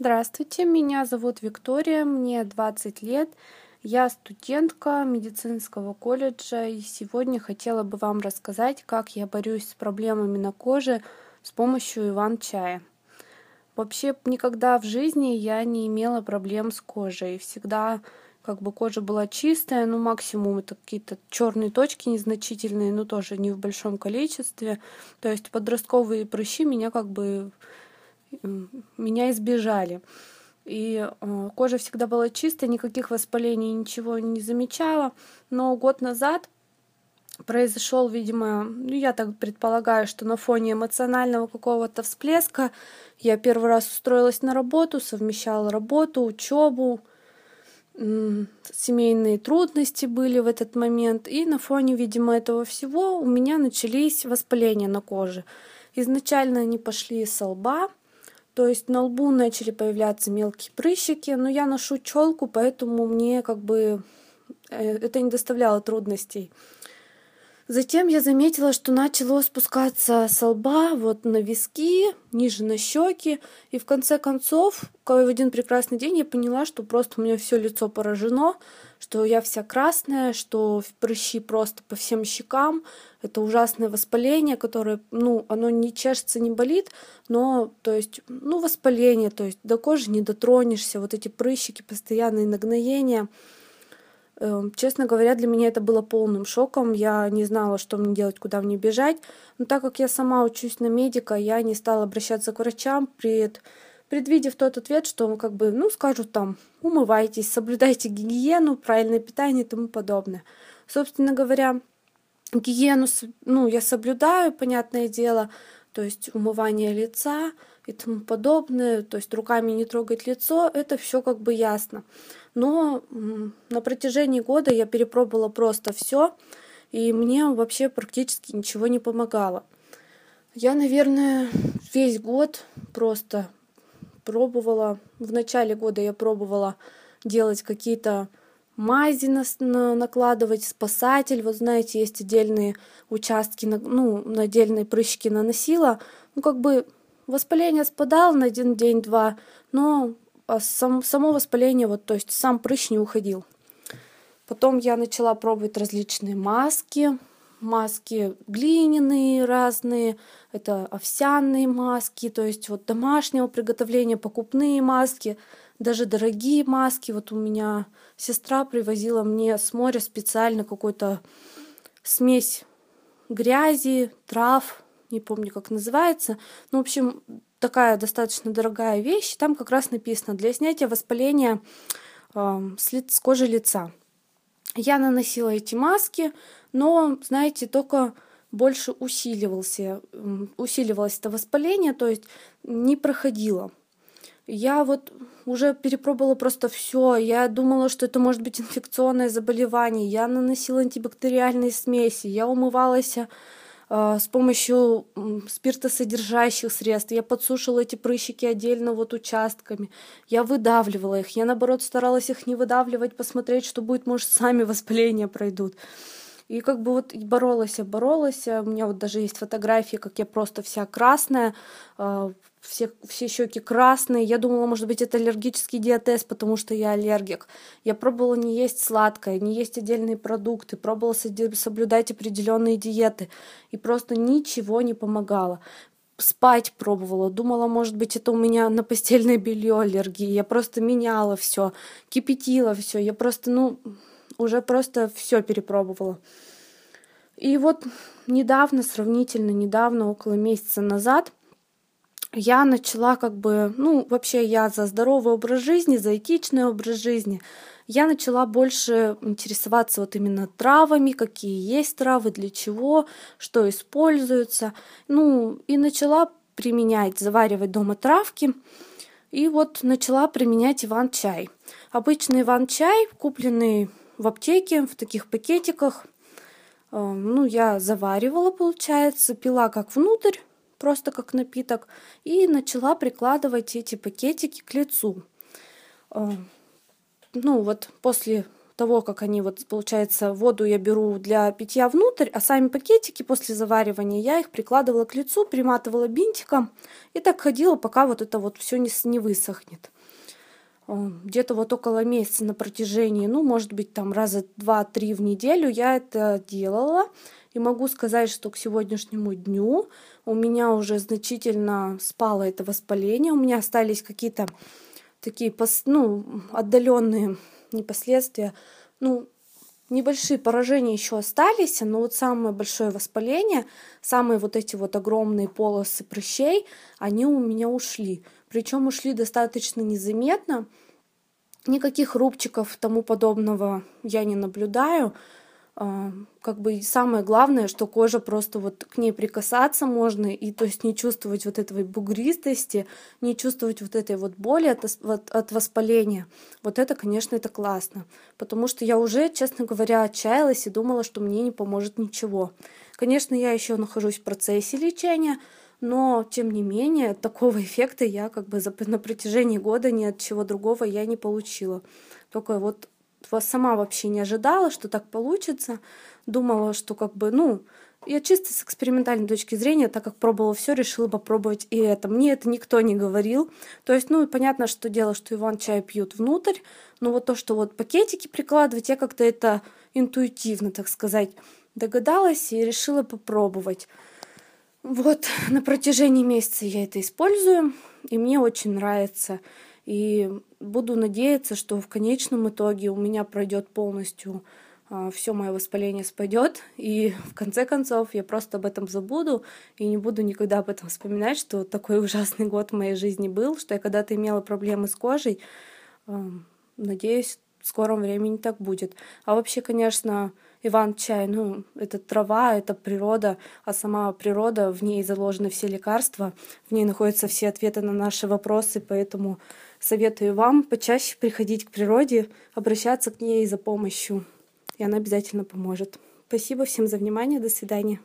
Здравствуйте, меня зовут Виктория, мне 20 лет. Я студентка медицинского колледжа, и сегодня хотела бы вам рассказать, как я борюсь с проблемами на коже с помощью иван-чая. Вообще никогда в жизни я не имела проблем с кожей. Всегда как бы кожа была чистая, ну максимум это какие-то черные точки незначительные, но тоже не в большом количестве. То есть подростковые прыщи меня как бы меня избежали. И э, кожа всегда была чистая, никаких воспалений, ничего не замечала. Но год назад произошел, видимо, ну я так предполагаю, что на фоне эмоционального какого-то всплеска я первый раз устроилась на работу, совмещала работу, учебу, семейные трудности были в этот момент, и на фоне, видимо, этого всего у меня начались воспаления на коже. Изначально они пошли с лба, то есть на лбу начали появляться мелкие прыщики, но я ношу челку, поэтому мне как бы э, это не доставляло трудностей. Затем я заметила, что начало спускаться с лба вот на виски, ниже на щеки. И в конце концов, в один прекрасный день я поняла, что просто у меня все лицо поражено, что я вся красная, что прыщи просто по всем щекам. Это ужасное воспаление, которое, ну, оно не чешется, не болит, но, то есть, ну, воспаление, то есть до кожи не дотронешься, вот эти прыщики, постоянные нагноения — честно говоря, для меня это было полным шоком. Я не знала, что мне делать, куда мне бежать. Но так как я сама учусь на медика, я не стала обращаться к врачам, пред, предвидев тот ответ, что как бы, ну, скажут там, умывайтесь, соблюдайте гигиену, правильное питание и тому подобное. Собственно говоря, гигиену, ну, я соблюдаю, понятное дело, то есть умывание лица и тому подобное, то есть руками не трогать лицо, это все как бы ясно. Но на протяжении года я перепробовала просто все, и мне вообще практически ничего не помогало. Я, наверное, весь год просто пробовала. В начале года я пробовала делать какие-то мази на, на, накладывать, спасатель. Вот знаете, есть отдельные участки, ну, на отдельные прыщики наносила. Ну, как бы воспаление спадало на один день-два, но а сам, само воспаление, вот, то есть сам прыщ не уходил. Потом я начала пробовать различные маски, маски глиняные разные, это овсяные маски, то есть вот домашнего приготовления, покупные маски, даже дорогие маски. Вот у меня сестра привозила мне с моря специально какой-то смесь грязи, трав, не помню, как называется. Ну, в общем, такая достаточно дорогая вещь. Там как раз написано для снятия воспаления э, с, ли, с кожи лица. Я наносила эти маски, но, знаете, только больше усиливался, усиливалось это воспаление, то есть не проходило. Я вот уже перепробовала просто все. Я думала, что это может быть инфекционное заболевание. Я наносила антибактериальные смеси. Я умывалась а, с помощью спиртосодержащих средств. Я подсушила эти прыщики отдельно вот участками. Я выдавливала их. Я, наоборот, старалась их не выдавливать, посмотреть, что будет, может, сами воспаления пройдут. И как бы вот боролась, я боролась. У меня вот даже есть фотографии, как я просто вся красная, а, все, все щеки красные. Я думала, может быть, это аллергический диатез, потому что я аллергик. Я пробовала не есть сладкое, не есть отдельные продукты, пробовала соблюдать определенные диеты. И просто ничего не помогало спать пробовала, думала, может быть, это у меня на постельное белье аллергия. Я просто меняла все, кипятила все. Я просто, ну, уже просто все перепробовала. И вот недавно, сравнительно недавно, около месяца назад, я начала как бы, ну, вообще я за здоровый образ жизни, за этичный образ жизни. Я начала больше интересоваться вот именно травами, какие есть травы, для чего, что используется. Ну, и начала применять, заваривать дома травки. И вот начала применять иван-чай. Обычный иван-чай, купленный в аптеке в таких пакетиках. Эм, ну, я заваривала, получается, пила как внутрь, просто как напиток, и начала прикладывать эти пакетики к лицу. Эм, ну, вот после того, как они вот, получается, воду я беру для питья внутрь, а сами пакетики после заваривания я их прикладывала к лицу, приматывала бинтиком и так ходила, пока вот это вот все не, не высохнет. Где-то вот около месяца на протяжении, ну, может быть, там раза два-три в неделю я это делала. И могу сказать, что к сегодняшнему дню у меня уже значительно спало это воспаление. У меня остались какие-то такие, ну, отдаленные не последствия, ну, небольшие поражения еще остались, но вот самое большое воспаление, самые вот эти вот огромные полосы прыщей, они у меня ушли. Причем ушли достаточно незаметно. Никаких рубчиков тому подобного я не наблюдаю. А, как бы самое главное, что кожа просто вот к ней прикасаться можно, и то есть не чувствовать вот этой бугристости, не чувствовать вот этой вот боли от, от, от воспаления. Вот это, конечно, это классно, потому что я уже, честно говоря, отчаялась и думала, что мне не поможет ничего. Конечно, я еще нахожусь в процессе лечения, но тем не менее такого эффекта я как бы на протяжении года ни от чего другого я не получила. Только вот сама вообще не ожидала, что так получится. Думала, что как бы, ну, я чисто с экспериментальной точки зрения, так как пробовала все, решила попробовать и это. Мне это никто не говорил. То есть, ну, понятно, что дело, что Иван чай пьют внутрь, но вот то, что вот пакетики прикладывать, я как-то это интуитивно, так сказать, догадалась и решила попробовать. Вот, на протяжении месяца я это использую, и мне очень нравится. И буду надеяться, что в конечном итоге у меня пройдет полностью а, все мое воспаление спадет, и в конце концов я просто об этом забуду и не буду никогда об этом вспоминать, что такой ужасный год в моей жизни был, что я когда-то имела проблемы с кожей. Надеюсь, в скором времени так будет. А вообще, конечно, Иван-чай, ну, это трава, это природа, а сама природа, в ней заложены все лекарства, в ней находятся все ответы на наши вопросы, поэтому советую вам почаще приходить к природе, обращаться к ней за помощью, и она обязательно поможет. Спасибо всем за внимание, до свидания.